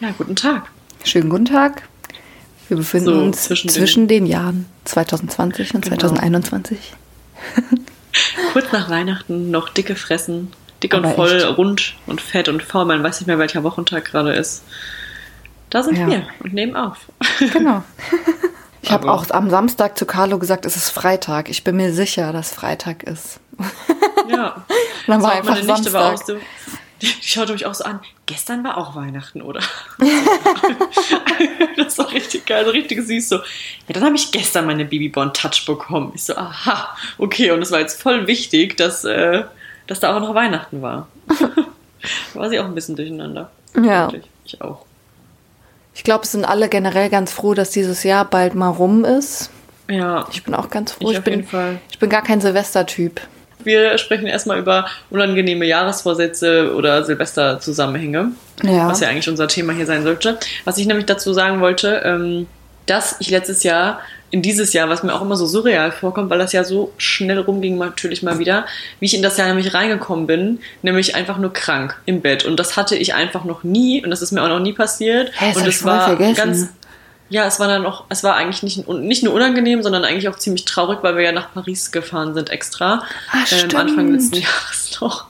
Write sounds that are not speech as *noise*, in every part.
Ja, guten Tag. Schönen guten Tag. Wir befinden So, uns zwischen zwischen, den- den, Jahren 2020 und Genau. 2021. *laughs* Kurz nach Weihnachten noch dicke Fressen. Dick und Aber voll, echt. rund und fett und faul. Man weiß nicht mehr, welcher Wochentag gerade ist. Da sind Ja. wir und nehmen auf. *laughs* Genau. *laughs* Ich habe auch am Samstag zu Carlo gesagt, es ist Freitag. Ich bin mir sicher, dass Freitag ist. Ja. Dann war einfach Nichte war auch Samstag. so, die schaute mich auch so an. Gestern war auch Weihnachten, oder? *laughs* das war richtig geil, so richtig süß. So, ja, dann habe ich gestern meine Babyborn Touch bekommen. Ich so, aha, okay. Und es war jetzt voll wichtig, dass, äh, dass da auch noch Weihnachten war. da *laughs* war sie auch ein bisschen durcheinander. Ja. Ich auch. Ich glaube, es sind alle generell ganz froh, dass dieses Jahr bald mal rum ist. Ja, Ich bin auch ganz froh. Ich Ich, auf bin, jeden Fall. ich bin gar kein Silvestertyp. Wir sprechen erstmal über unangenehme Jahresvorsätze oder Silvesterzusammenhänge. Ja. was ja eigentlich unser Thema hier sein sollte. Was ich nämlich dazu sagen wollte, ähm, dass ich letztes Jahr, in dieses Jahr, was mir auch immer so surreal vorkommt, weil das ja so schnell rumging, natürlich mal wieder, wie ich in das Jahr nämlich reingekommen bin, nämlich einfach nur krank im Bett. Und das hatte ich einfach noch nie und das ist mir auch noch nie passiert. Das und voll war vergessen. ganz. Ja, es war dann auch, es war eigentlich nicht, nicht nur unangenehm, sondern eigentlich auch ziemlich traurig, weil wir ja nach Paris gefahren sind extra. Ah, ähm. Anfang letzten Jahres *laughs* noch.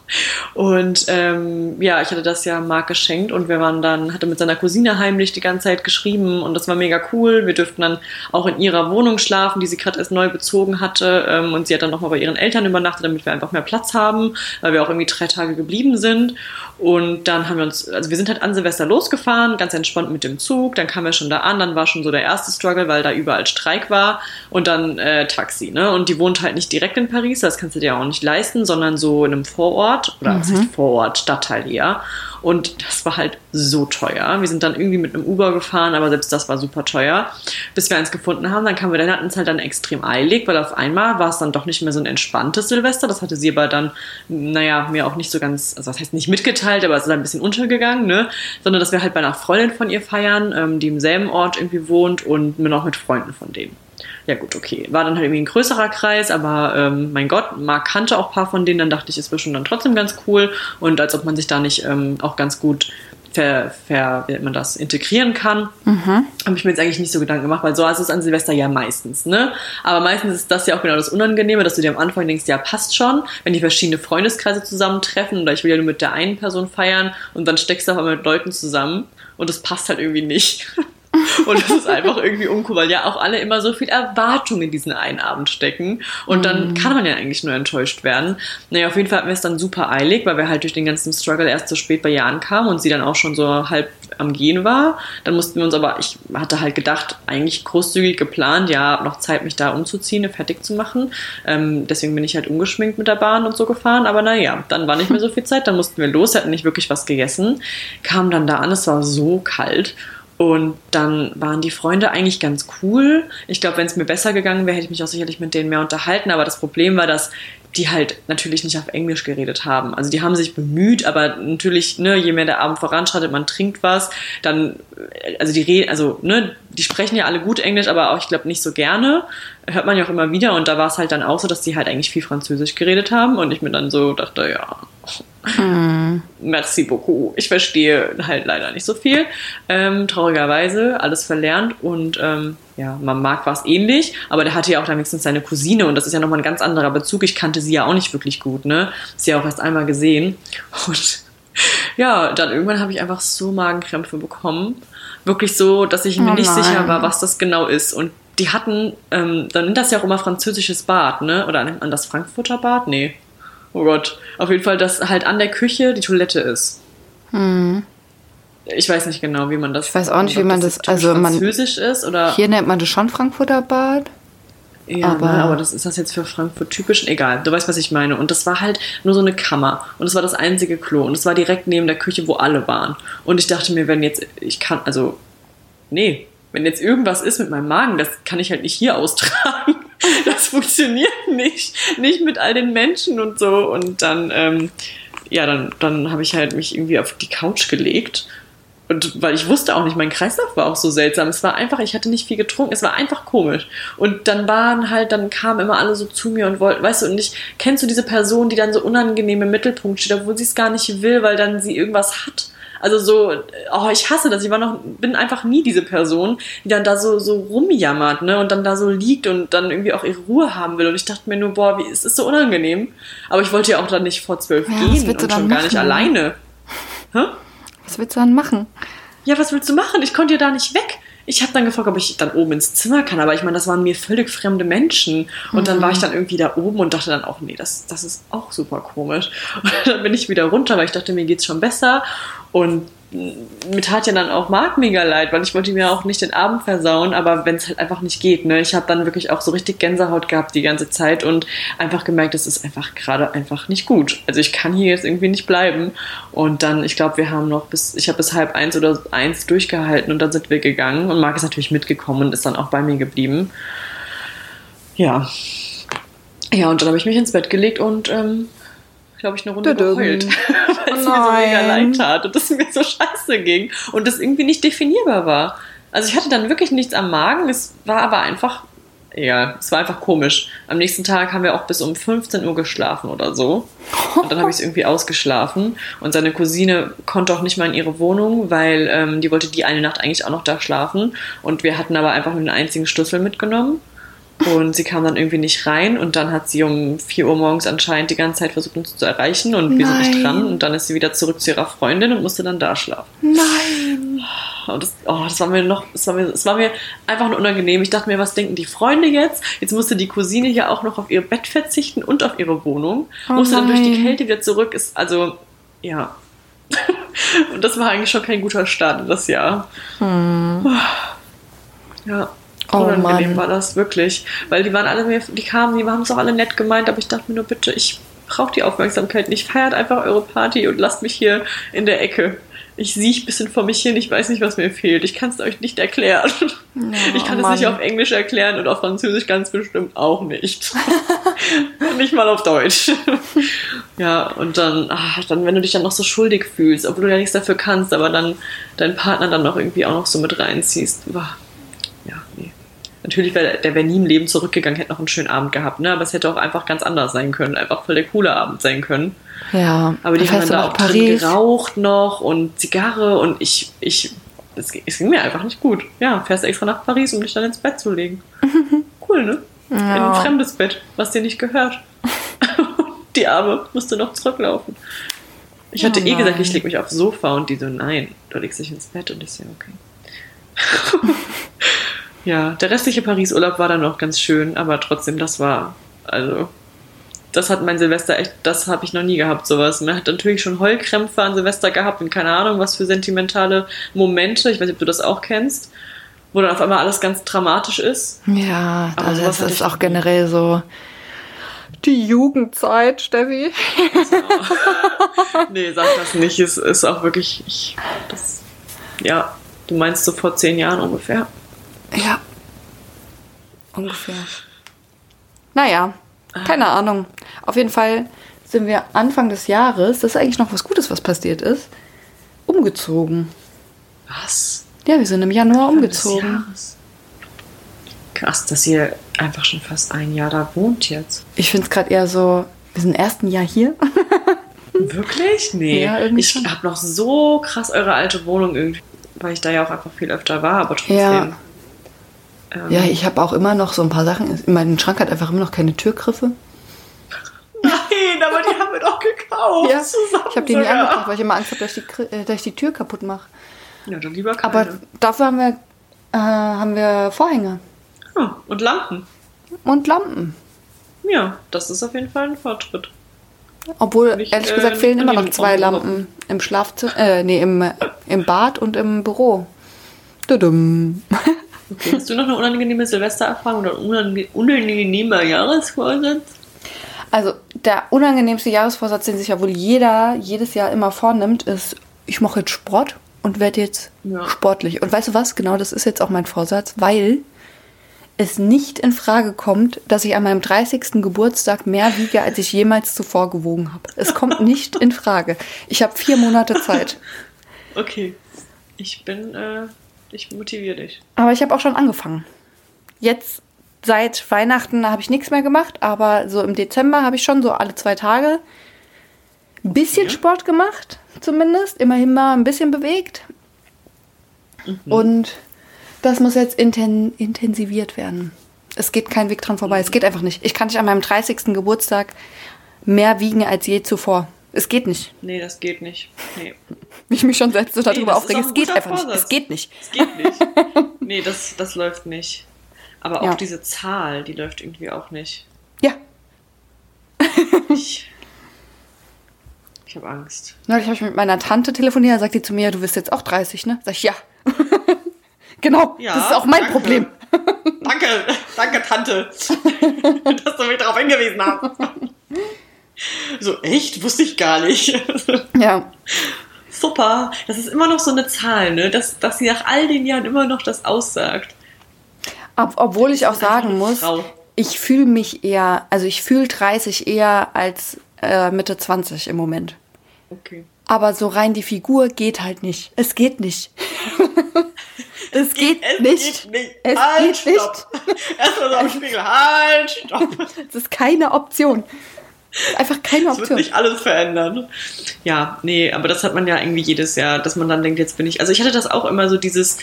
Und ähm, ja, ich hatte das ja Marc geschenkt und wir waren dann, hatte mit seiner Cousine heimlich die ganze Zeit geschrieben und das war mega cool. Wir durften dann auch in ihrer Wohnung schlafen, die sie gerade erst neu bezogen hatte. Ähm, und sie hat dann nochmal bei ihren Eltern übernachtet, damit wir einfach mehr Platz haben, weil wir auch irgendwie drei Tage geblieben sind. Und dann haben wir uns, also wir sind halt an Silvester losgefahren, ganz entspannt mit dem Zug. Dann kamen wir schon da an, dann war schon so der erste Struggle, weil da überall Streik war. Und dann äh, Taxi, ne? Und die wohnt halt nicht direkt in Paris, das kannst du dir auch nicht leisten, sondern so in einem Vorort oder was heißt Vorort, Stadtteil eher. Und das war halt so teuer. Wir sind dann irgendwie mit einem Uber gefahren, aber selbst das war super teuer. Bis wir eins gefunden haben, dann kamen wir, dann hatten es halt dann extrem eilig, weil auf einmal war es dann doch nicht mehr so ein entspanntes Silvester. Das hatte sie aber dann, naja, mir auch nicht so ganz, also das heißt nicht mitgeteilt, aber es ist ein bisschen untergegangen, ne? Sondern dass wir halt bei einer Freundin von ihr feiern, ähm, die im selben Ort irgendwie wohnt und mir noch mit Freunden von denen. Ja gut, okay. War dann halt irgendwie ein größerer Kreis, aber ähm, mein Gott, Marc kannte auch ein paar von denen, dann dachte ich, es wäre schon dann trotzdem ganz cool und als ob man sich da nicht ähm, auch ganz gut ver, ver, wie man das, integrieren kann. Habe ich mir jetzt eigentlich nicht so Gedanken gemacht, weil so ist es an Silvester ja meistens, ne? Aber meistens ist das ja auch genau das Unangenehme, dass du dir am Anfang denkst, ja, passt schon, wenn die verschiedene Freundeskreise zusammentreffen oder ich will ja nur mit der einen Person feiern und dann steckst du aber mit Leuten zusammen und das passt halt irgendwie nicht. *laughs* *laughs* Und das ist einfach irgendwie uncool, weil ja auch alle immer so viel Erwartung in diesen einen Abend stecken. Und dann kann man ja eigentlich nur enttäuscht werden. Naja, auf jeden Fall hatten wir es dann super eilig, weil wir halt durch den ganzen Struggle erst so spät bei ihr ankamen und sie dann auch schon so halb am Gehen war. Dann mussten wir uns aber, ich hatte halt gedacht, eigentlich großzügig geplant, ja, hab noch Zeit, mich da umzuziehen, fertig zu machen. Ähm, deswegen bin ich halt ungeschminkt mit der Bahn und so gefahren. Aber naja, dann war nicht mehr so viel Zeit, dann mussten wir los, hatten nicht wirklich was gegessen, kamen dann da an, es war so kalt. Und dann waren die Freunde eigentlich ganz cool. Ich glaube, wenn es mir besser gegangen wäre, hätte ich mich auch sicherlich mit denen mehr unterhalten. Aber das Problem war, dass die halt natürlich nicht auf Englisch geredet haben. Also die haben sich bemüht, aber natürlich, ne, je mehr der Abend voranschreitet, man trinkt was, dann, also die reden, also, ne, die sprechen ja alle gut Englisch, aber auch, ich glaube, nicht so gerne. Hört man ja auch immer wieder. Und da war es halt dann auch so, dass die halt eigentlich viel Französisch geredet haben. Und ich mir dann so dachte, ja, merci beaucoup. Ich verstehe halt leider nicht so viel. Ähm, traurigerweise, alles verlernt und ähm, ja, man mag war es ähnlich, aber der hatte ja auch dann wenigstens seine Cousine und das ist ja nochmal ein ganz anderer Bezug. Ich kannte sie ja auch nicht wirklich gut, ne? Sie ja auch erst einmal gesehen. Und *laughs* ja, dann irgendwann habe ich einfach so Magenkrämpfe bekommen. Wirklich so, dass ich mir Oh nicht sicher war, was das genau ist. Und die hatten, ähm, dann nennt das ja auch immer französisches Bad, ne? Oder nennt man das Frankfurter Bad? Nee. Oh Gott. Auf jeden Fall, dass halt an der Küche die Toilette ist. Ich weiß nicht genau, wie man das. Ich weiß auch nicht, wie man das- also man- französisch ist oder. Hier nennt man das schon Frankfurter Bad. Ja, Aber- aber, ne, aber das ist das jetzt für Frankfurt typisch? Egal, du weißt, was ich meine. Und das war halt nur so eine Kammer. Und es war das einzige Klo. Und es war direkt neben der Küche, wo alle waren. Und ich dachte mir, wenn jetzt, ich kann, also, nee, wenn jetzt irgendwas ist mit meinem Magen, das kann ich halt nicht hier *laughs* austragen. *laughs* Das funktioniert nicht. Nicht mit all den Menschen und so. Und dann, ähm, ja, dann, dann habe ich halt mich irgendwie auf die Couch gelegt. Und weil ich wusste auch nicht, mein Kreislauf war auch so seltsam. Es war einfach, ich hatte nicht viel getrunken, es war einfach komisch. Und dann waren halt, dann kamen immer alle so zu mir und wollten, weißt du, und ich, kennst du diese Person, die dann so unangenehm im Mittelpunkt steht, obwohl sie es gar nicht will, weil dann sie irgendwas hat? Also so, oh, ich hasse das. Ich war noch, bin einfach nie diese Person, die dann da so, so rumjammert, ne? Und dann da so liegt und dann irgendwie auch ihre Ruhe haben will. Und ich dachte mir nur, boah, wie ist das so unangenehm. Aber ich wollte ja auch dann nicht vor zwölf Ja, gehen und schon gar nicht machen? alleine. Hä? Was willst du dann machen? Ja, was willst du machen? Ich konnte ja da nicht weg. Ich habe dann gefragt, ob ich dann oben ins Zimmer kann, aber ich meine, das waren mir völlig fremde Menschen. Und dann war ich dann irgendwie da oben und dachte dann auch, nee, das, das ist auch super komisch. *laughs* Und dann bin ich wieder runter, weil ich dachte, mir geht's schon besser. Und mir tat ja dann auch Marc mega leid, weil ich wollte mir auch nicht den Abend versauen, aber wenn es halt einfach nicht geht, ne, ich habe dann wirklich auch so richtig Gänsehaut gehabt die ganze Zeit und einfach gemerkt, es ist einfach gerade einfach nicht gut. Also ich kann hier jetzt irgendwie nicht bleiben und dann, ich glaube, wir haben noch bis, ich habe bis halb eins oder eins durchgehalten und dann sind wir gegangen und Marc ist natürlich mitgekommen und ist dann auch bei mir geblieben. Ja. Ja, und dann habe ich mich ins Bett gelegt und ähm, glaube ich, eine Runde geheult, *laughs* es mir so mega leid tat und es mir so scheiße ging und das irgendwie nicht definierbar war. Also ich hatte dann wirklich nichts am Magen, es war aber einfach, egal, es war einfach komisch. Am nächsten Tag haben wir auch bis um 15 Uhr geschlafen oder so. Und dann habe ich es irgendwie ausgeschlafen. Und seine Cousine konnte auch nicht mal in ihre Wohnung, weil ähm, die wollte die eine Nacht eigentlich auch noch da schlafen. Und wir hatten aber einfach nur einen einzigen Schlüssel mitgenommen. Und sie kam dann irgendwie nicht rein und dann hat sie um 4 Uhr morgens anscheinend die ganze Zeit versucht, uns zu erreichen und wir sind nicht Nein. dran. Und dann ist sie wieder zurück zu ihrer Freundin und musste dann da schlafen. Nein. Und das, oh, das war mir noch, das war mir, das war mir einfach nur unangenehm. Ich dachte mir, was denken die Freunde jetzt? Jetzt musste die Cousine ja auch noch auf ihr Bett verzichten und auf ihre Wohnung. Oh musste dann durch die nein. Kälte wieder zurück. Ist, also, ja. *laughs* und das war eigentlich schon kein guter Start in das Jahr. Ja. Oh Unangenehm Mann. war das wirklich. Weil die waren alle mir, die kamen, die haben es auch alle nett gemeint, aber ich dachte mir nur, bitte, ich brauche die Aufmerksamkeit nicht. Feiert einfach eure Party und lasst mich hier in der Ecke. Ich siech ein bisschen vor mich hin, ich weiß nicht, was mir fehlt. Ich kann es euch nicht erklären. ich kann oh es nicht auf Englisch erklären und auf Französisch ganz bestimmt auch nicht. *laughs* nicht mal auf Deutsch. ja, und dann, ach, dann, wenn du dich dann noch so schuldig fühlst, obwohl du ja nichts dafür kannst, aber dann deinen Partner dann noch irgendwie auch noch so mit reinziehst. Wah. Ja. Natürlich wäre der wäre nie im Leben zurückgegangen, hätte noch einen schönen Abend gehabt, ne? Aber es hätte auch einfach ganz anders sein können, einfach voll der coole Abend sein können. Ja. Aber die das haben dann da auch drin geraucht noch und Zigarre und ich, ich, es, ging- es ging mir einfach nicht gut. Ja, fährst extra nach Paris, um dich dann ins Bett zu legen. *laughs* Cool, ne? In ein Ja. fremdes Bett, was dir nicht gehört. *laughs* die Arme musste noch zurücklaufen. Ich hatte Oh eh gesagt, ich nein. leg mich aufs Sofa und die so, nein, du legst dich ins Bett und ich so, okay. *laughs* ja, der restliche Paris-Urlaub war dann noch ganz schön, aber trotzdem, das war, also, das hat mein Silvester echt, das habe ich noch nie gehabt, sowas. Man hat natürlich schon Heulkrämpfe an Silvester gehabt und keine Ahnung, was für sentimentale Momente, ich weiß nicht, ob du das auch kennst, wo dann auf einmal alles ganz dramatisch ist. Ja, Aber also das ist auch generell so die Jugendzeit, Steffi. *laughs* nee, sag das nicht, es ist auch wirklich, ich, das, ja, du meinst so vor zehn Jahren ungefähr. Ja. Ungefähr. Naja, keine Ahnung. Auf jeden Fall sind wir Anfang des Jahres, das ist eigentlich noch was Gutes, was passiert ist, umgezogen. Was? Ja, wir sind im Januar Des umgezogen. Krass, dass ihr einfach schon fast ein Jahr da wohnt jetzt. Ich finde es gerade eher so, wir sind im ersten Jahr hier. *laughs* Wirklich? Nee. Ja, irgendwie ich habe noch so krass eure alte Wohnung irgendwie, weil ich da ja auch einfach viel öfter war, aber trotzdem. Ja. Ähm, Ja, ich habe auch immer noch so ein paar Sachen. Mein Schrank hat einfach immer noch keine Türgriffe. Nein, aber die haben wir doch gekauft. Ja, zusammen ich habe die nie angepackt, weil ich immer Angst habe, dass, ich die Gri- äh, dass ich die Tür kaputt mache. Ja, dann lieber keine. Aber dafür haben wir, äh, haben wir Vorhänge Hm, und Lampen. und Lampen. Ja, das ist auf jeden Fall ein Fortschritt. Obwohl, Nicht, ehrlich äh, gesagt, fehlen immer noch zwei Lampen im Schlafzimmer, äh, nee, im, äh, im Bad und im Büro. Tudum. *laughs* Okay, hast du noch eine unangenehme Silvestererfahrung oder unange unangenehmer Jahresvorsatz? Also, der unangenehmste Jahresvorsatz, den sich ja wohl jeder jedes Jahr immer vornimmt, ist, ich mache jetzt Sport und werde jetzt Ja. sportlich. Und weißt du was? Genau das ist jetzt auch mein Vorsatz, weil es nicht in Frage kommt, dass ich an meinem 30. Geburtstag mehr wiege, als ich jemals zuvor gewogen habe. Es kommt nicht in Frage. Ich habe vier Monate Zeit. *laughs* Okay, ich bin, äh, ich motiviere dich. Aber ich habe auch schon angefangen. Jetzt seit Weihnachten habe ich nichts mehr gemacht, aber so im Dezember habe ich schon so alle zwei Tage Ein bisschen Okay. Sport gemacht, zumindest. Immerhin mal ein bisschen bewegt. Mhm. Und das muss jetzt inten intensiviert werden. Es geht kein Weg dran vorbei. Es geht einfach nicht. Ich kann nicht an meinem 30. Geburtstag mehr wiegen als je zuvor. Es geht nicht. Nee, das geht nicht. Nee. *laughs* Ich mich schon selbst so darüber ist aufrege. Es geht einfach nicht. Vorsatz. Es geht nicht. Es geht nicht. *laughs* Nee, das, das läuft nicht. Aber auch Ja. diese Zahl, die läuft irgendwie auch nicht. Ja. Ich, *laughs* ich habe Angst. Neulich habe ich mit meiner Tante telefoniert, da sagt die zu mir, du bist jetzt auch 30, ne? Sag ich, ja. genau, Ja, das ist auch mein danke. Problem. Danke, danke, Tante, dass du mich darauf hingewiesen hast. So, echt? Wusste ich gar nicht. *laughs* Ja. Super. Das ist immer noch so eine Zahl, ne? Dass, dass sie nach all den Jahren immer noch das aussagt. Ob, obwohl ich auch sagen muss, Frau. ich fühle mich eher, also ich fühle 30 eher als äh, Mitte 20 im Moment. Okay. Aber so rein die Figur geht halt nicht. Es geht nicht. *laughs* es geht Es nicht. geht nicht. Es halt, geht stopp. Erstmal so am Spiegel. Halt, stopp. *laughs* Es ist keine Option. Einfach keine Das wird Option. nicht alles verändern. Ja, nee, aber das hat man ja irgendwie jedes Jahr, dass man dann denkt, jetzt bin ich. Also ich hatte das auch immer so dieses,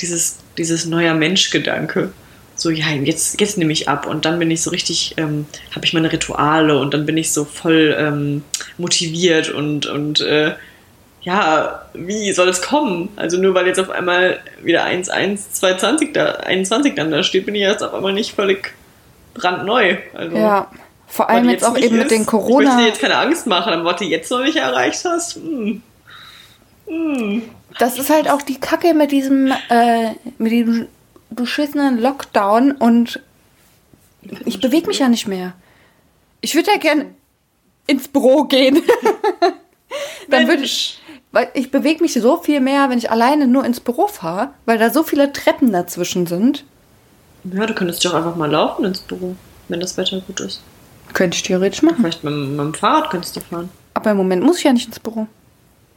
dieses, dieses neuer Mensch-Gedanke. So, ja, jetzt, jetzt nehme ich ab und dann bin ich so richtig, ähm, habe ich meine Rituale und dann bin ich so voll ähm, motiviert und, und äh, ja, wie soll es kommen? Also nur weil jetzt auf einmal wieder 1, 1, 220 da, 21 dann da steht, bin ich jetzt auf einmal nicht völlig brandneu. Also, Ja. Vor allem die jetzt auch eben mit ist. den Ich möchte Corona. dir jetzt keine Angst machen, aber was du jetzt noch nicht erreicht hast, hm. Hm. Das ist halt auch die Kacke mit diesem, äh, mit diesem beschissenen Lockdown und ich bewege mich ja nicht mehr. Ich würde ja gern ins Büro gehen. *laughs* Dann würde ich, weil ich bewege mich so viel mehr, wenn ich alleine nur ins Büro fahre, weil da so viele Treppen dazwischen sind. Ja, du könntest doch einfach mal laufen ins Büro, wenn das Wetter gut ist. Könnte ich theoretisch machen. Vielleicht mit, mit dem Fahrrad könntest du fahren. Aber im Moment muss ich ja nicht ins Büro.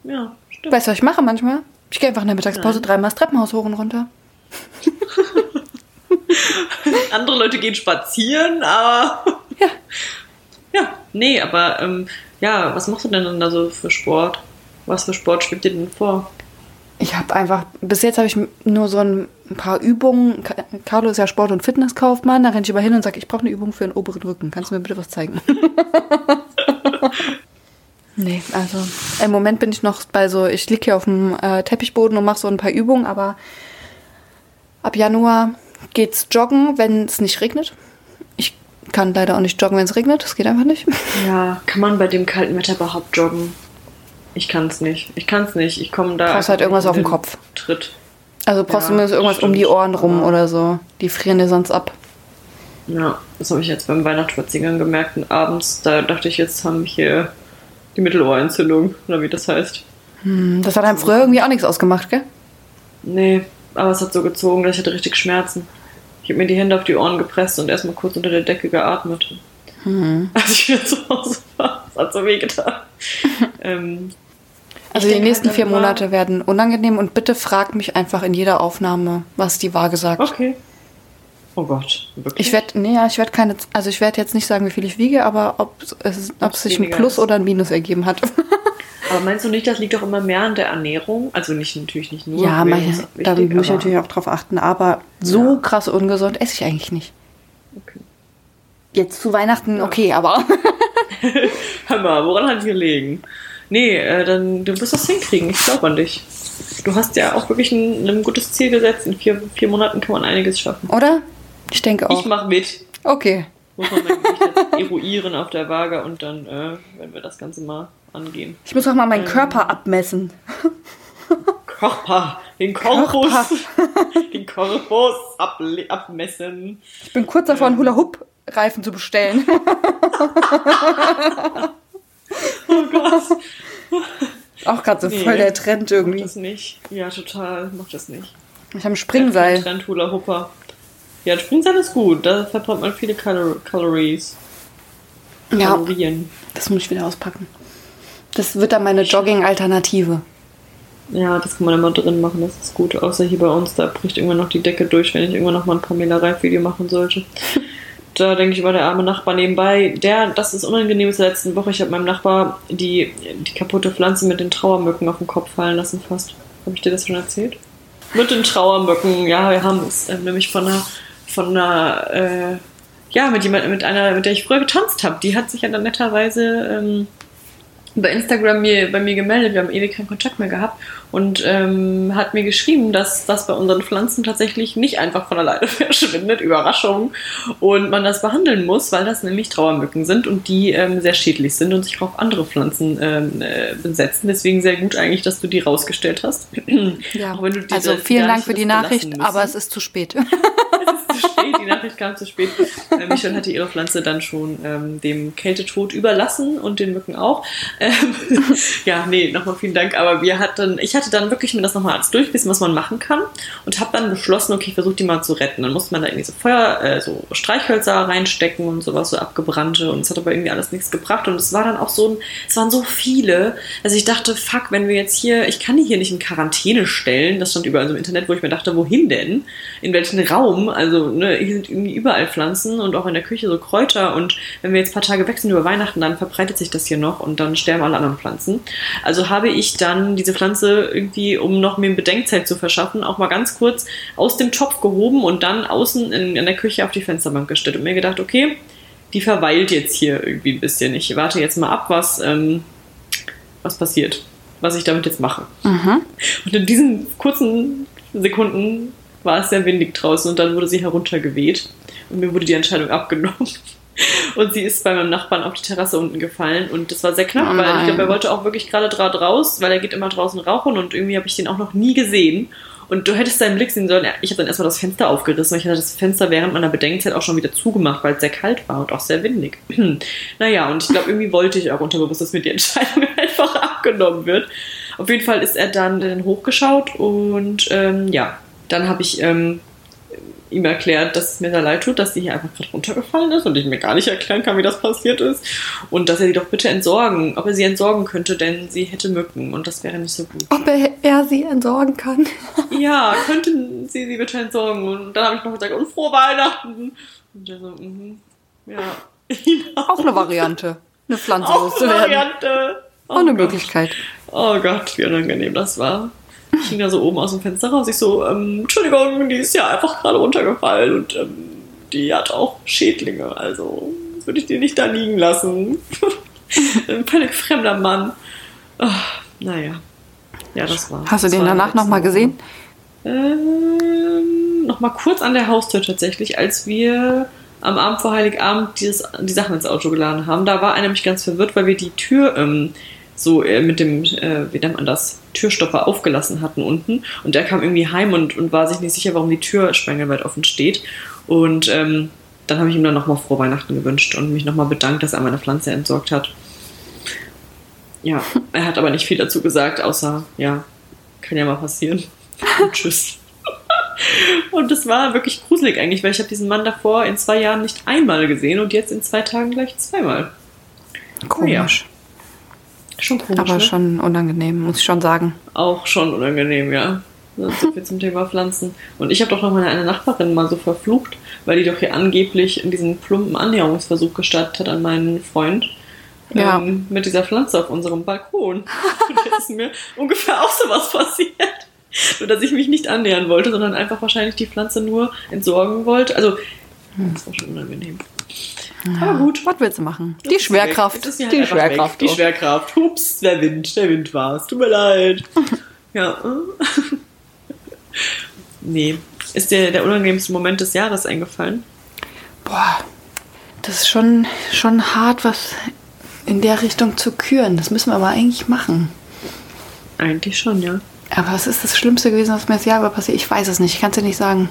Ja, stimmt. Weißt du, was ich mache manchmal? Ich gehe einfach in der Mittagspause Nein. dreimal das Treppenhaus hoch und runter. *laughs* Andere Leute gehen spazieren, aber. *laughs* Ja. Ja, nee, aber ähm, ja, was machst du denn dann da so für Sport? Was für Sport schwebt dir denn vor? Ich habe einfach, bis jetzt habe ich nur so ein paar Übungen. Carlo ist ja Sport- und Fitnesskaufmann. Da renne ich immer hin und sage, ich brauche eine Übung für den oberen Rücken. Kannst du mir bitte was zeigen? *laughs* nee, also im Moment bin ich noch bei so, ich liege hier auf dem äh, Teppichboden und mache so ein paar Übungen, aber ab Januar geht's joggen, wenn es nicht regnet. Ich kann leider auch nicht joggen, wenn es regnet. Das geht einfach nicht. Ja, kann man bei dem kalten Wetter überhaupt joggen? Ich kann es nicht. Ich kann es nicht. Ich komme da. Brauchst halt irgendwas auf dem Kopf. Tritt. Also brauchst du Ja, mir so irgendwas um die stimmt. Ohren rum Aber- oder so. Die frieren dir sonst ab. Ja, das habe ich jetzt beim Weihnachtsspaziergang gemerkt. Und abends, da dachte ich, jetzt haben wir hier die Mittelohrentzündung, oder wie das heißt. Hm, Das hat einem früher irgendwie auch nichts ausgemacht, gell? Nee, aber es hat so gezogen, dass ich hatte richtig Schmerzen. Ich habe mir die Hände auf die Ohren gepresst und erstmal kurz unter der Decke geatmet. Mhm. *laughs* Als ich wieder zu Hause war. Das hat so weh getan. *laughs* ähm, Also ich die denk nächsten halt vier Monate werden unangenehm und bitte frag mich einfach in jeder Aufnahme, was die Waage sagt. Okay. Oh Gott, wirklich. Ich werde, nee, ja, ich werde keine, also ich werde jetzt nicht sagen, wie viel ich wiege, aber ob es, ob es sich ein Plus ist. oder ein Minus ergeben hat. *laughs* aber meinst du nicht, das liegt doch immer mehr an der Ernährung? Also nicht natürlich nicht nur. ja, da muss ich natürlich auch drauf achten, aber so Ja. krass ungesund esse ich eigentlich nicht. Okay. Jetzt zu Weihnachten, okay, aber. *laughs* Hör mal, woran hat es gelegen? Nee, äh, dann du wirst das hinkriegen. Ich glaube an dich. Du hast ja auch wirklich ein, ein gutes Ziel gesetzt. In vier, vier Monaten kann man einiges schaffen. Oder? Ich denke auch. Ich mach mit. okay. Muss man mein Gewicht *laughs* eruieren auf der Waage und dann äh, werden wir das Ganze mal angehen. Ich muss auch mal meinen Ähm. Körper abmessen. Körper, den Korpus, *laughs* den Korpus able- abmessen. Ich bin kurz davor, einen Hula-Hoop-Reifen zu bestellen. *laughs* Oh Gott. auch gerade so Nee. voll der Trend Mach irgendwie. das nicht. Ja, total. Mach das nicht. Ich habe ein Springseil. Trend Hula Hooper. Ja, Springseil ist gut. Da verbrennt man viele Calor Calories. Ja, Kalorien. das muss ich wieder auspacken. Das wird dann meine Jogging-Alternative. Ja, das kann man immer drin machen. Das ist gut. Außer hier bei uns, da bricht irgendwann noch die Decke durch, wenn ich irgendwann noch mal ein Pamela Reif-Video machen sollte. *laughs* da denke ich über der arme Nachbar nebenbei. Der, das ist unangenehm ist der letzten Woche. Ich habe meinem Nachbar die, die kaputte Pflanze mit den Trauermücken auf den Kopf fallen lassen fast. Habe ich dir das schon erzählt? Mit den Trauermücken, ja, wir haben es äh, nämlich von einer, von einer, äh, ja, mit jemand, mit einer, mit der ich früher getanzt habe. Die hat sich ja dann netterweise ähm, bei Instagram mir, bei mir gemeldet, wir haben ewig keinen Kontakt mehr gehabt und ähm, hat mir geschrieben, dass das bei unseren Pflanzen tatsächlich nicht einfach von alleine *laughs* verschwindet, Überraschung, und man das behandeln muss, weil das nämlich Trauermücken sind und die ähm, sehr schädlich sind und sich auf andere Pflanzen ähm, äh, besetzen. Deswegen sehr gut eigentlich, dass du die rausgestellt hast. *clears throat* Ja. also vielen Dank für die Nachricht, aber es ist zu spät. *laughs* spät, die Nachricht kam zu spät. Äh, Michelle hatte ihre Pflanze dann schon ähm, dem Kältetod überlassen und den Mücken auch. Ähm, *laughs* ja, nee, nochmal vielen Dank. Aber wir hatten, ich hatte dann wirklich mir das nochmal alles durchgelesen, was man machen kann und habe dann beschlossen, okay, ich versuche die mal zu retten. Dann musste man da irgendwie so Feuer, äh, so Streichhölzer reinstecken und sowas, so abgebrannte und es hat aber irgendwie alles nichts gebracht und es war dann auch so ein, es waren so viele, also ich dachte, fuck, wenn wir jetzt hier, ich kann die hier nicht in Quarantäne stellen, das stand überall so im Internet, wo ich mir dachte, wohin denn? In welchen Raum? Also, ne, hier sind irgendwie überall Pflanzen und auch in der Küche so Kräuter und wenn wir jetzt ein paar Tage weg sind über Weihnachten, dann verbreitet sich das hier noch und dann sterben alle anderen Pflanzen. Also habe ich dann diese Pflanze irgendwie, um noch mehr Bedenkzeit zu verschaffen, auch mal ganz kurz aus dem Topf gehoben und dann außen in, in der Küche auf die Fensterbank gestellt und mir gedacht, okay, die verweilt jetzt hier irgendwie ein bisschen. Ich warte jetzt mal ab, was, ähm, was passiert, was ich damit jetzt mache. Mhm. Und in diesen kurzen Sekunden war es sehr windig draußen und dann wurde sie heruntergeweht und mir wurde die Entscheidung abgenommen. *laughs* Und sie ist bei meinem Nachbarn auf die Terrasse unten gefallen und das war sehr knapp, Oh weil ich glaube, er wollte auch wirklich gerade draht raus, weil er geht immer draußen rauchen und irgendwie habe ich den auch noch nie gesehen. Und du hättest seinen Blick sehen sollen. Ich habe dann erstmal das Fenster aufgerissen. Ich hatte das Fenster während meiner Bedenkzeit auch schon wieder zugemacht, weil es sehr kalt war und auch sehr windig. *clears throat* naja, und ich glaube, irgendwie wollte ich auch unterbewusst, dass mir die *laughs* Entscheidung einfach abgenommen wird. Auf jeden Fall ist er dann, dann hochgeschaut und ähm, ja, dann habe ich ähm, ihm erklärt, dass es mir sehr leid tut, dass die hier einfach gerade runtergefallen ist und ich mir gar nicht erklären kann, wie das passiert ist. Und dass er die doch bitte entsorgen, ob er sie entsorgen könnte, denn sie hätte Mücken und das wäre nicht so gut. Ob er, er sie entsorgen kann. *laughs* Ja, könnten sie sie bitte entsorgen? Und dann habe ich noch gesagt, und frohe Weihnachten. Und er so, mhm, ja. *laughs* Auch eine Variante, eine Pflanze Auch eine. Variante. Auch eine Gott. Möglichkeit. Oh Gott, wie unangenehm das war. Ich hing da so oben aus dem Fenster raus. Ich so, ähm, Entschuldigung, die ist ja einfach gerade runtergefallen und ähm, die hat auch Schädlinge. Also das würde ich die nicht da liegen lassen. *laughs* Ein völlig fremder Mann. Ach, naja. Ja, das war. Hast du den danach nochmal gesehen? Ähm, noch mal kurz an der Haustür tatsächlich, als wir am Abend vor Heiligabend dieses, die Sachen ins Auto geladen haben. Da war er nämlich ganz verwirrt, weil wir die Tür ähm, so äh, mit dem, äh, wie nennt man das, Türstopper aufgelassen hatten unten. Und er kam irgendwie heim und, und war sich nicht sicher, warum die Tür spengelweit offen steht. Und ähm, dann habe ich ihm dann nochmal frohe Weihnachten gewünscht und mich nochmal bedankt, dass er meine Pflanze entsorgt hat. Ja, er hat aber nicht viel dazu gesagt, außer, ja, kann ja mal passieren. Und *laughs* tschüss. Und das war wirklich gruselig eigentlich, weil ich habe diesen Mann davor in zwei Jahren nicht einmal gesehen und jetzt in zwei Tagen gleich zweimal. Komisch. Schon komisch, Aber ne? schon unangenehm, muss ich schon sagen. Auch schon unangenehm, ja. So viel zum Thema Pflanzen. Und ich habe doch noch meine eine Nachbarin mal so verflucht, weil die doch hier angeblich in diesen plumpen Annäherungsversuch gestartet hat an meinen Freund. Ja. Ähm, mit dieser Pflanze auf unserem Balkon. *laughs* Und da ist mir ungefähr auch sowas passiert. Nur, dass ich mich nicht annähern wollte, sondern einfach wahrscheinlich die Pflanze nur entsorgen wollte. Also, das war schon unangenehm. Aber gut. Was willst du machen? Das Die Schwerkraft. halt Die Schwerkraft. Weg. Die. Schwerkraft. Hups, der Wind. Der Wind war's. Tut mir leid. *laughs* ja. nee. Ist dir der unangenehmste Moment des Jahres eingefallen? Boah, das ist schon, schon hart, was in der Richtung zu küren. Das müssen wir aber eigentlich machen. Eigentlich schon, ja. Aber was ist das Schlimmste gewesen, was mir das Jahr über passiert? Ich weiß es nicht. Ich kann es dir nicht sagen.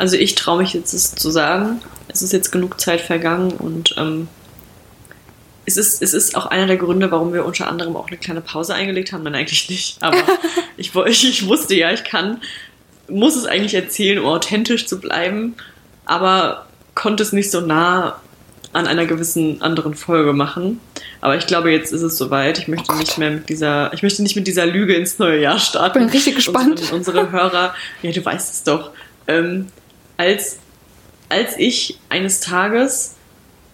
Also ich traue mich jetzt es zu sagen. Es ist jetzt genug Zeit vergangen und ähm, es, ist, es ist auch einer der Gründe, warum wir unter anderem auch eine kleine Pause eingelegt haben. Nein, eigentlich nicht. Aber *laughs* ich, ich, ich wusste ja, ich kann, muss es eigentlich erzählen, um authentisch zu bleiben, aber konnte es nicht so nah an einer gewissen anderen Folge machen. Aber ich glaube, jetzt ist es soweit. Ich möchte nicht mehr mit dieser, ich möchte nicht mit dieser Lüge ins neue Jahr starten. Bin richtig gespannt. Unsere, unsere Hörer, ja, du weißt es doch. Ähm, als als ich eines Tages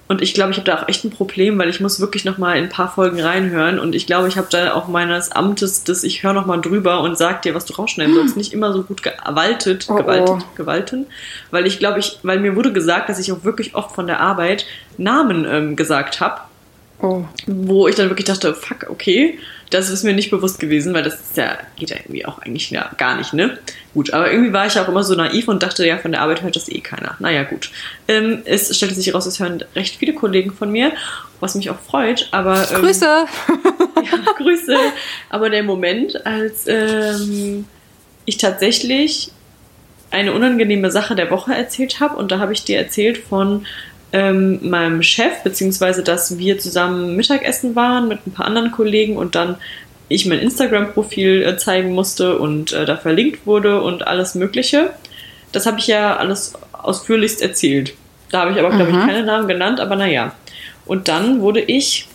und ich glaube, ich habe da auch echt ein Problem, weil ich muss wirklich noch mal in ein paar Folgen reinhören und ich glaube, ich habe da auch meines Amtes, dass ich höre noch mal drüber und sag dir, was du rausschneiden sollst, *gasps* nicht immer so gut gewaltet, Oh, gewaltet, oh. gewalten, weil ich glaube, ich, weil mir wurde gesagt, dass ich auch wirklich oft von der Arbeit Namen ähm, gesagt habe, Oh. wo ich dann wirklich dachte, fuck, okay, das ist mir nicht bewusst gewesen, weil das ist ja, geht ja irgendwie auch eigentlich ja, gar nicht, ne? Gut, aber irgendwie war ich auch immer so naiv und dachte, ja, von der Arbeit hört das eh keiner. Naja, gut. Ähm, es stellte sich heraus, es hören recht viele Kollegen von mir, was mich auch freut, aber. Ähm, Grüße! *laughs* ja, Grüße. Aber der Moment, als ähm, ich tatsächlich eine unangenehme Sache der Woche erzählt habe, und da habe ich dir erzählt von ähm, meinem Chef, beziehungsweise dass wir zusammen Mittagessen waren mit ein paar anderen Kollegen und dann ich mein Instagram-Profil äh, zeigen musste und äh, da verlinkt wurde und alles Mögliche. Das habe ich ja alles ausführlichst erzählt. Da habe ich aber, glaube ich, Mhm. keine Namen genannt, aber naja. Und dann wurde ich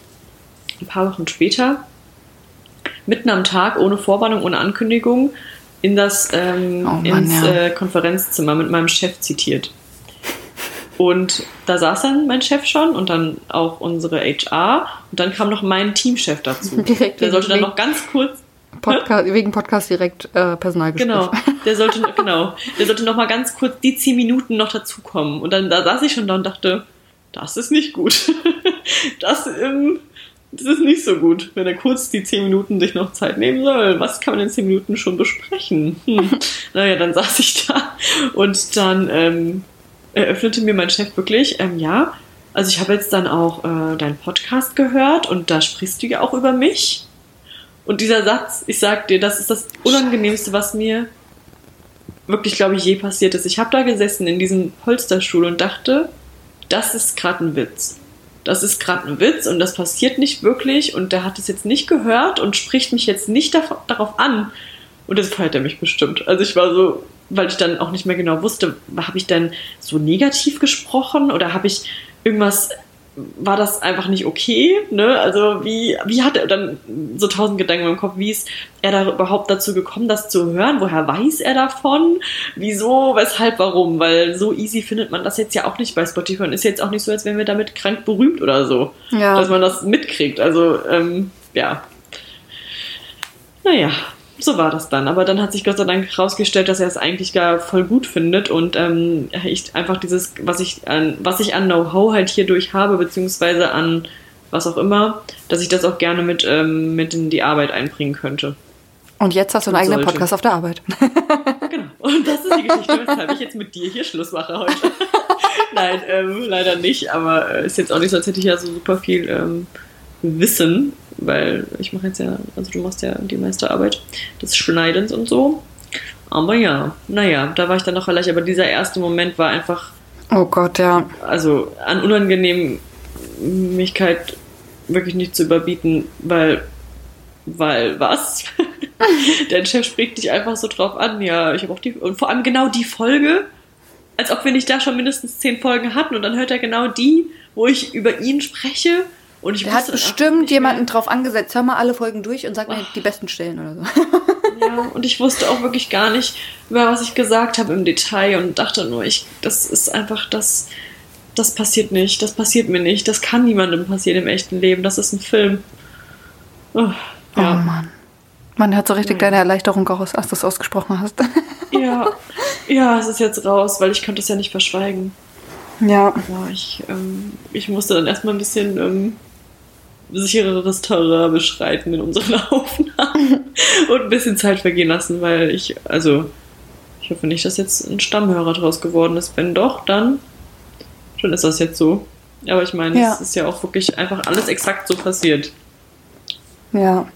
ein paar Wochen später mitten am Tag, ohne Vorwarnung, ohne Ankündigung, in das ähm, Oh Mann, ins ja. äh, Konferenzzimmer mit meinem Chef zitiert. Und da saß dann mein Chef schon und dann auch unsere HR und dann kam noch mein Teamchef dazu. *laughs* Direkt Der sollte dann noch ganz kurz Podcast, *laughs* wegen Podcast direkt äh, Personalgespräch. Genau, *laughs* der sollte, genau, der sollte noch mal ganz kurz die zehn Minuten noch dazukommen. Und dann da saß ich schon da und dachte, das ist nicht gut. Das, ähm, das ist nicht so gut, wenn er kurz die zehn Minuten sich noch Zeit nehmen soll. Was kann man in zehn Minuten schon besprechen? Hm. Naja, dann saß ich da und dann ähm, eröffnete mir mein Chef wirklich, ähm, ja, also ich habe jetzt dann auch äh, deinen Podcast gehört und da sprichst du ja auch über mich. Und dieser Satz, ich sag dir, das ist das Unangenehmste, was mir wirklich, glaube ich, je passiert ist. Ich habe da gesessen in diesem Polsterstuhl und dachte, das ist gerade ein Witz. Das ist gerade ein Witz und das passiert nicht wirklich und der hat es jetzt nicht gehört und spricht mich jetzt nicht darauf an. Und das feiert er mich bestimmt. Also ich war so, weil ich dann auch nicht mehr genau wusste, habe ich dann so negativ gesprochen oder habe ich irgendwas, war das einfach nicht okay? Ne? Also wie, wie hat er dann so tausend Gedanken im Kopf, wie ist er da überhaupt dazu gekommen, das zu hören? Woher weiß er davon? Wieso, weshalb, warum? Weil so easy findet man das jetzt ja auch nicht bei Spotify und ist jetzt auch nicht so, als wären wir damit krank berühmt oder so, Ja. dass man das mitkriegt. Also ähm, ja, naja, so war das dann. Aber dann hat sich Gott sei Dank herausgestellt, dass er es eigentlich gar voll gut findet und ähm, ich einfach dieses, was ich an, was ich an Know-how halt hierdurch habe, beziehungsweise an was auch immer, dass ich das auch gerne mit, ähm, mit in die Arbeit einbringen könnte. Und jetzt hast du einen eigenen Sollte. Podcast auf der Arbeit. *laughs* Genau. Und das ist die Geschichte, weshalb ich jetzt mit dir hier Schluss mache heute. *laughs* Nein, ähm, leider nicht, aber äh, ist jetzt auch nicht so, als hätte ich ja so super viel ähm, Wissen, weil ich mache jetzt ja, also du machst ja die meiste Arbeit des Schneidens und so. Aber ja, naja, da war ich dann noch vielleicht, aber dieser erste Moment war einfach, Oh Gott, ja. also an Unangenehmigkeit wirklich nicht zu überbieten, weil, weil was? *laughs* Der Chef spricht dich einfach so drauf an, ja, ich habe auch die, und vor allem genau die Folge, als ob wir nicht da schon mindestens zehn Folgen hatten und dann hört er genau die, wo ich über ihn spreche und ich Der hat auch bestimmt jemanden drauf angesetzt. Hör mal alle Folgen durch und sag mir die besten Stellen oder so. Ja, und ich wusste auch wirklich gar nicht, über was ich gesagt habe im Detail und dachte nur, ich, das ist einfach das, das passiert nicht, das passiert mir nicht, das kann niemandem passieren im echten Leben, das ist ein Film. Oh, Oh ja, Mann. Man hört so richtig deine Erleichterung raus, als du es ausgesprochen hast. *laughs* ja, ja, es ist jetzt raus, weil ich konnte es ja nicht verschweigen. ja. Ja, ich, ähm, ich musste dann erstmal ein bisschen ähm, sichereres Terrain beschreiten in unseren *laughs* Aufnahmen und ein bisschen Zeit vergehen lassen, weil ich, also, ich hoffe nicht, dass jetzt ein Stammhörer draus geworden ist. Wenn doch, dann, dann ist das jetzt so. Aber ich meine, Ja. es ist ja auch wirklich einfach alles exakt so passiert. Ja.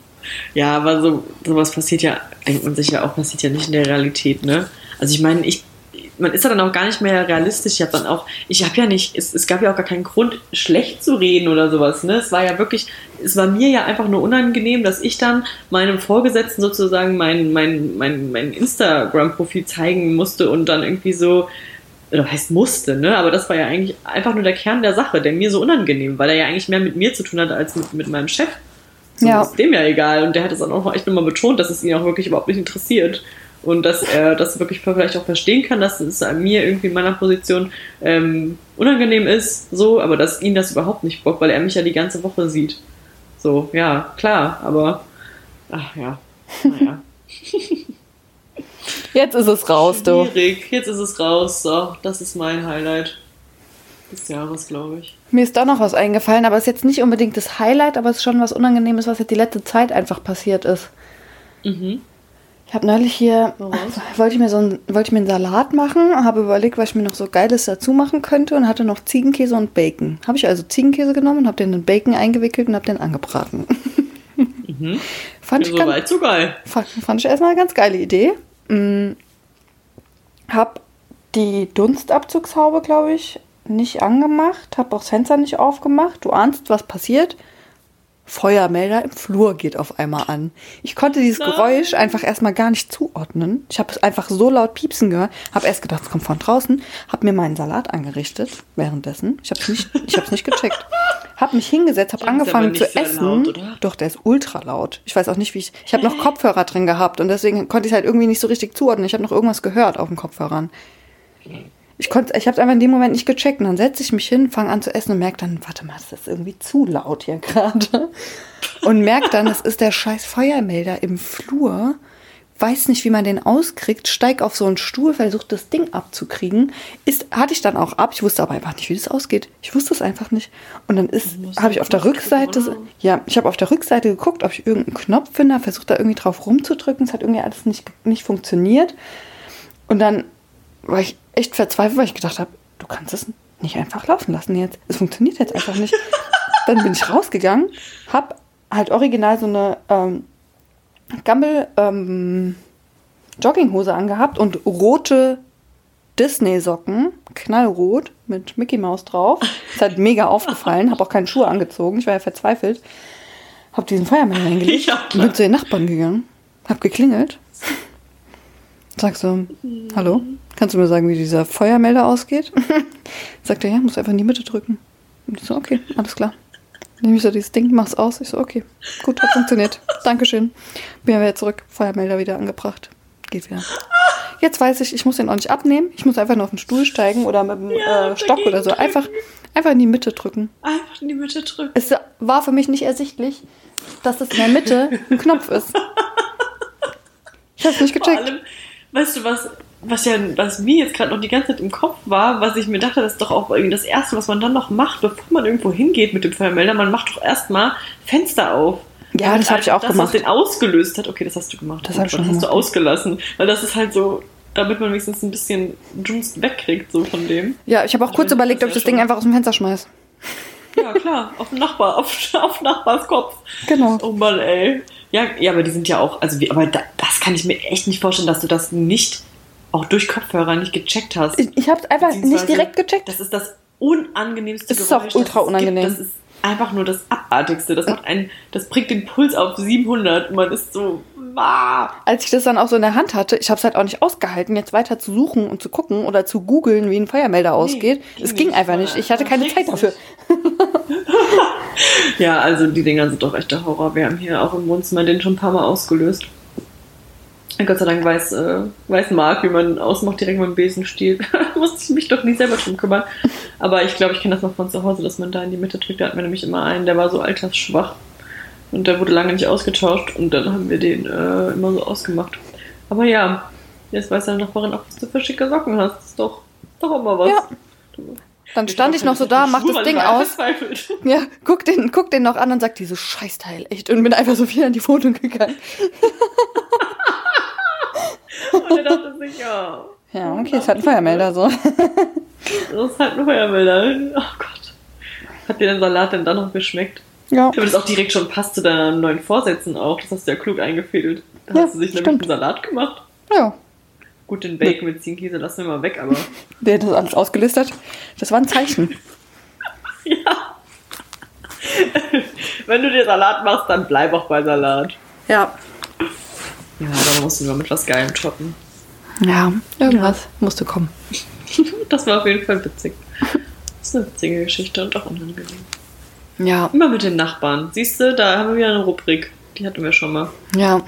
Ja, aber so sowas passiert ja, denkt man sich ja auch, passiert ja nicht in der Realität, ne? Also ich meine, ich, man ist ja dann auch gar nicht mehr realistisch. Ich habe dann auch, ich habe ja nicht, es, es gab ja auch gar keinen Grund, schlecht zu reden oder sowas, ne? Es war ja wirklich, es war mir ja einfach nur unangenehm, dass ich dann meinem Vorgesetzten sozusagen mein, mein, mein, mein Instagram-Profil zeigen musste und dann irgendwie so, oder heißt musste, ne? Aber das war ja eigentlich einfach nur der Kern der Sache, der mir so unangenehm, weil er ja eigentlich mehr mit mir zu tun hatte als mit, mit meinem Chef. So Ja. ist dem ja egal. Und der hat es dann auch echt nochmal betont, dass es ihn auch wirklich überhaupt nicht interessiert. Und dass er das wirklich vielleicht auch verstehen kann, dass es an mir irgendwie in meiner Position ähm, unangenehm ist, so, aber dass ihn das überhaupt nicht bockt, weil er mich ja die ganze Woche sieht. So, ja, klar, aber ach ja, naja. *laughs* Jetzt ist es raus, du. Schwierig, jetzt ist es raus. So, das ist mein Highlight des Jahres, glaube ich. Mir ist da noch was eingefallen, aber es ist jetzt nicht unbedingt das Highlight, aber es ist schon was Unangenehmes, was jetzt die letzte Zeit einfach passiert ist. Mhm. Ich habe neulich hier, Woraus? wollte ich, mir so einen, wollte ich mir einen Salat machen, habe überlegt, was ich mir noch so Geiles dazu machen könnte und hatte noch Ziegenkäse und Bacon. Habe ich also Ziegenkäse genommen und habe den in Bacon eingewickelt und habe den angebraten. *laughs* Mhm. Fand, Ja, ich so ganz, so geil. fand, fand ich erstmal eine ganz geile Idee. Mm, hab die Dunstabzugshaube, glaube ich, nicht angemacht, habe auch das Fenster nicht aufgemacht. Du ahnst, was passiert. Feuermelder im Flur geht auf einmal an. Ich konnte dieses Nein. Geräusch einfach erstmal gar nicht zuordnen. Ich habe es einfach so laut piepsen gehört, habe erst gedacht, es kommt von draußen, habe mir meinen Salat angerichtet währenddessen. Ich habe es nicht, ich habe es nicht gecheckt. Habe mich hingesetzt, habe angefangen zu essen. laut? Doch, der ist ultra laut. Ich weiß auch nicht, wie ich. Ich habe noch Kopfhörer drin gehabt und deswegen konnte ich es halt irgendwie nicht so richtig zuordnen. Ich habe noch irgendwas gehört auf den Kopfhörern. Ich konnte, ich habe einfach in dem Moment nicht gecheckt. Und dann setze ich mich hin, fange an zu essen und merke dann, warte mal, das ist irgendwie zu laut hier gerade. Und merke dann, es ist der scheiß Feuermelder im Flur. Weiß nicht, wie man den auskriegt, steig auf so einen Stuhl, versucht das Ding abzukriegen. Ist, hatte ich dann auch ab. Ich wusste aber einfach nicht, wie das ausgeht. Ich wusste es einfach nicht. Und dann ist, habe ich auf der Rückseite, oder? ja, ich habe auf der Rückseite geguckt, ob ich irgendeinen Knopf finde, versucht da irgendwie drauf rumzudrücken. Es hat irgendwie alles nicht, nicht funktioniert. Und dann war ich echt verzweifelt, weil ich gedacht habe, du kannst es nicht einfach laufen lassen jetzt. Es funktioniert jetzt einfach nicht. *laughs* dann bin ich rausgegangen, habe halt original so eine ähm, Gammel ähm, Jogginghose angehabt und rote Disney-Socken, knallrot, mit Mickey Mouse drauf. Ist halt mega aufgefallen, habe auch keine Schuhe angezogen, ich war ja verzweifelt. Hab diesen Feuermelder hingelegt *laughs* Ja, und bin zu den Nachbarn gegangen, hab geklingelt. Sag so, hallo, kannst du mir sagen, wie dieser Feuermelder ausgeht? *laughs* Sagt er, ja, muss einfach in die Mitte drücken. Und ich so, okay, alles klar. Nehme ich so dieses Ding, mach's aus. Ich so, okay, gut, hat funktioniert. Dankeschön. Bin wieder zurück, Feuermelder wieder angebracht. Geht wieder. Jetzt weiß ich, ich muss den auch nicht abnehmen. Ich muss einfach nur auf den Stuhl steigen oder mit dem Ja, äh, Stock oder so. Einfach, einfach in die Mitte drücken. Einfach in die Mitte drücken. Es war für mich nicht ersichtlich, dass das in der Mitte ein Knopf ist. Ich hab's nicht gecheckt. Weißt du, was, was ja, was mir jetzt gerade noch die ganze Zeit im Kopf war, was ich mir dachte, das ist doch auch irgendwie das Erste, was man dann noch macht, bevor man irgendwo hingeht mit dem Feuermelder. Man macht doch erstmal Fenster auf. Ja, das hab ich auch das, gemacht. was den ausgelöst hat. Okay, das hast du gemacht. Das ich schon das hast du ausgelassen. Weil das ist halt so, damit man wenigstens ein bisschen Dunst wegkriegt, so von dem. Ja, ich habe auch kurz Das überlegt, ob ich das Ding einfach aus dem Fenster schmeiß. Ja, klar, auf den Nachbar, auf, *laughs* auf Nachbars Kopf. Genau. Oh Mann, ey. Ja, ja, aber die sind ja auch, also wie, aber da, das kann ich mir echt nicht vorstellen, dass du das nicht, auch durch Kopfhörer nicht gecheckt hast. Ich, ich habe es einfach nicht direkt gecheckt. Das ist das unangenehmste Es ist auch Geräusch, ultra das es gibt. unangenehm. Das ist einfach nur das Abartigste. Das macht einen, das bringt den Puls auf 700 und man ist so, ah. Als ich das dann auch so in der Hand hatte, ich habe es halt auch nicht ausgehalten, jetzt weiter zu suchen und zu gucken oder zu googeln, wie ein Feuermelder ausgeht. ging Es ging nicht, einfach nicht. Ich hatte keine Zeit dafür. *laughs* Ja, also die Dinger sind doch echt der Horror. Wir haben hier auch im Wohnzimmer den schon ein paar Mal ausgelöst. Gott sei Dank weiß, äh, weiß Marc, wie man ausmacht, direkt mit dem Besenstiel. *laughs* da musste ich mich doch nie selber drum kümmern. Aber ich glaube, ich kenne das noch von zu Hause, dass man da in die Mitte drückt. Da hatten wir nämlich immer einen, der war so altersschwach. Und der wurde lange nicht ausgetauscht. Und dann haben wir den äh, immer so ausgemacht. Aber ja, jetzt weiß deine Nachbarin auch, was du für schicke Socken hast. Das ist doch, doch immer was. Ja. Dann stand ich noch so da, mach das Ding aus. *laughs* Ja, guck den, guck den noch an und sag dieses Scheißteil, echt. Und bin einfach so wieder in die Wohnung gegangen. *laughs* Und er dachte sich, ja. Ja, okay, es hat einen Feuermelder so. *laughs* Das ist halt ein Feuermelder. Oh Gott. Hat dir der Salat denn dann noch geschmeckt? Ja, Ich habe das auch direkt schon passt zu deinen neuen Vorsätzen auch. Das hast du ja klug eingefädelt. Da Ja, hast du sich nämlich stimmt. einen Salat gemacht. ja. Gut, den Bacon mit Zienkäse lassen wir mal weg, aber *laughs* Der hat das alles ausgelistet. Das war ein Zeichen. *laughs* ja. Wenn du dir Salat machst, dann bleib auch bei Salat. Ja. Ja, dann mussten wir mit was Geilem toppen. Ja, irgendwas musste kommen. *laughs* Das war auf jeden Fall witzig. Das ist eine witzige Geschichte und auch unangenehm. Ja, Immer mit den Nachbarn. Siehst du, da haben wir wieder eine Rubrik. Die hatten wir schon mal. ja.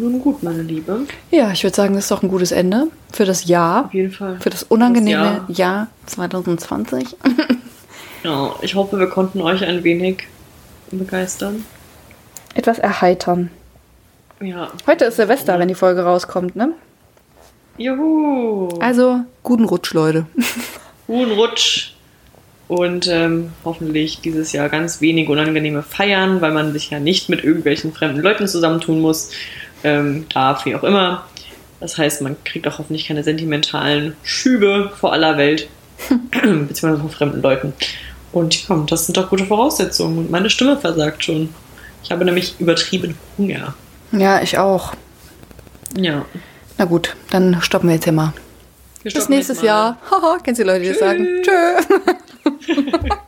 Nun gut, meine Liebe. Ja, ich würde sagen, das ist doch ein gutes Ende für das Jahr. Auf jeden Fall. Für das unangenehme Das Jahr 2020. *laughs* Ja, ich hoffe, wir konnten euch ein wenig begeistern. Etwas erheitern. Ja. Heute ist Silvester, wenn die Folge rauskommt, ne? Juhu. Also, guten Rutsch, Leute. *laughs* Guten Rutsch. Und ähm, hoffentlich dieses Jahr ganz wenig unangenehme Feiern, weil man sich ja nicht mit irgendwelchen fremden Leuten zusammentun muss. Ähm, darf, wie auch immer. Das heißt, man kriegt auch hoffentlich keine sentimentalen Schübe vor aller Welt. *laughs* beziehungsweise von fremden Leuten. Und ja, das sind doch gute Voraussetzungen. Und meine Stimme versagt schon. Ich habe nämlich übertrieben Hunger. Ja, ich auch. Ja. Na gut, dann stoppen wir jetzt hier mal. Wir Bis nächstes. Jahr. Haha, kennst du die Leute, die das sagen? Tschö. *laughs*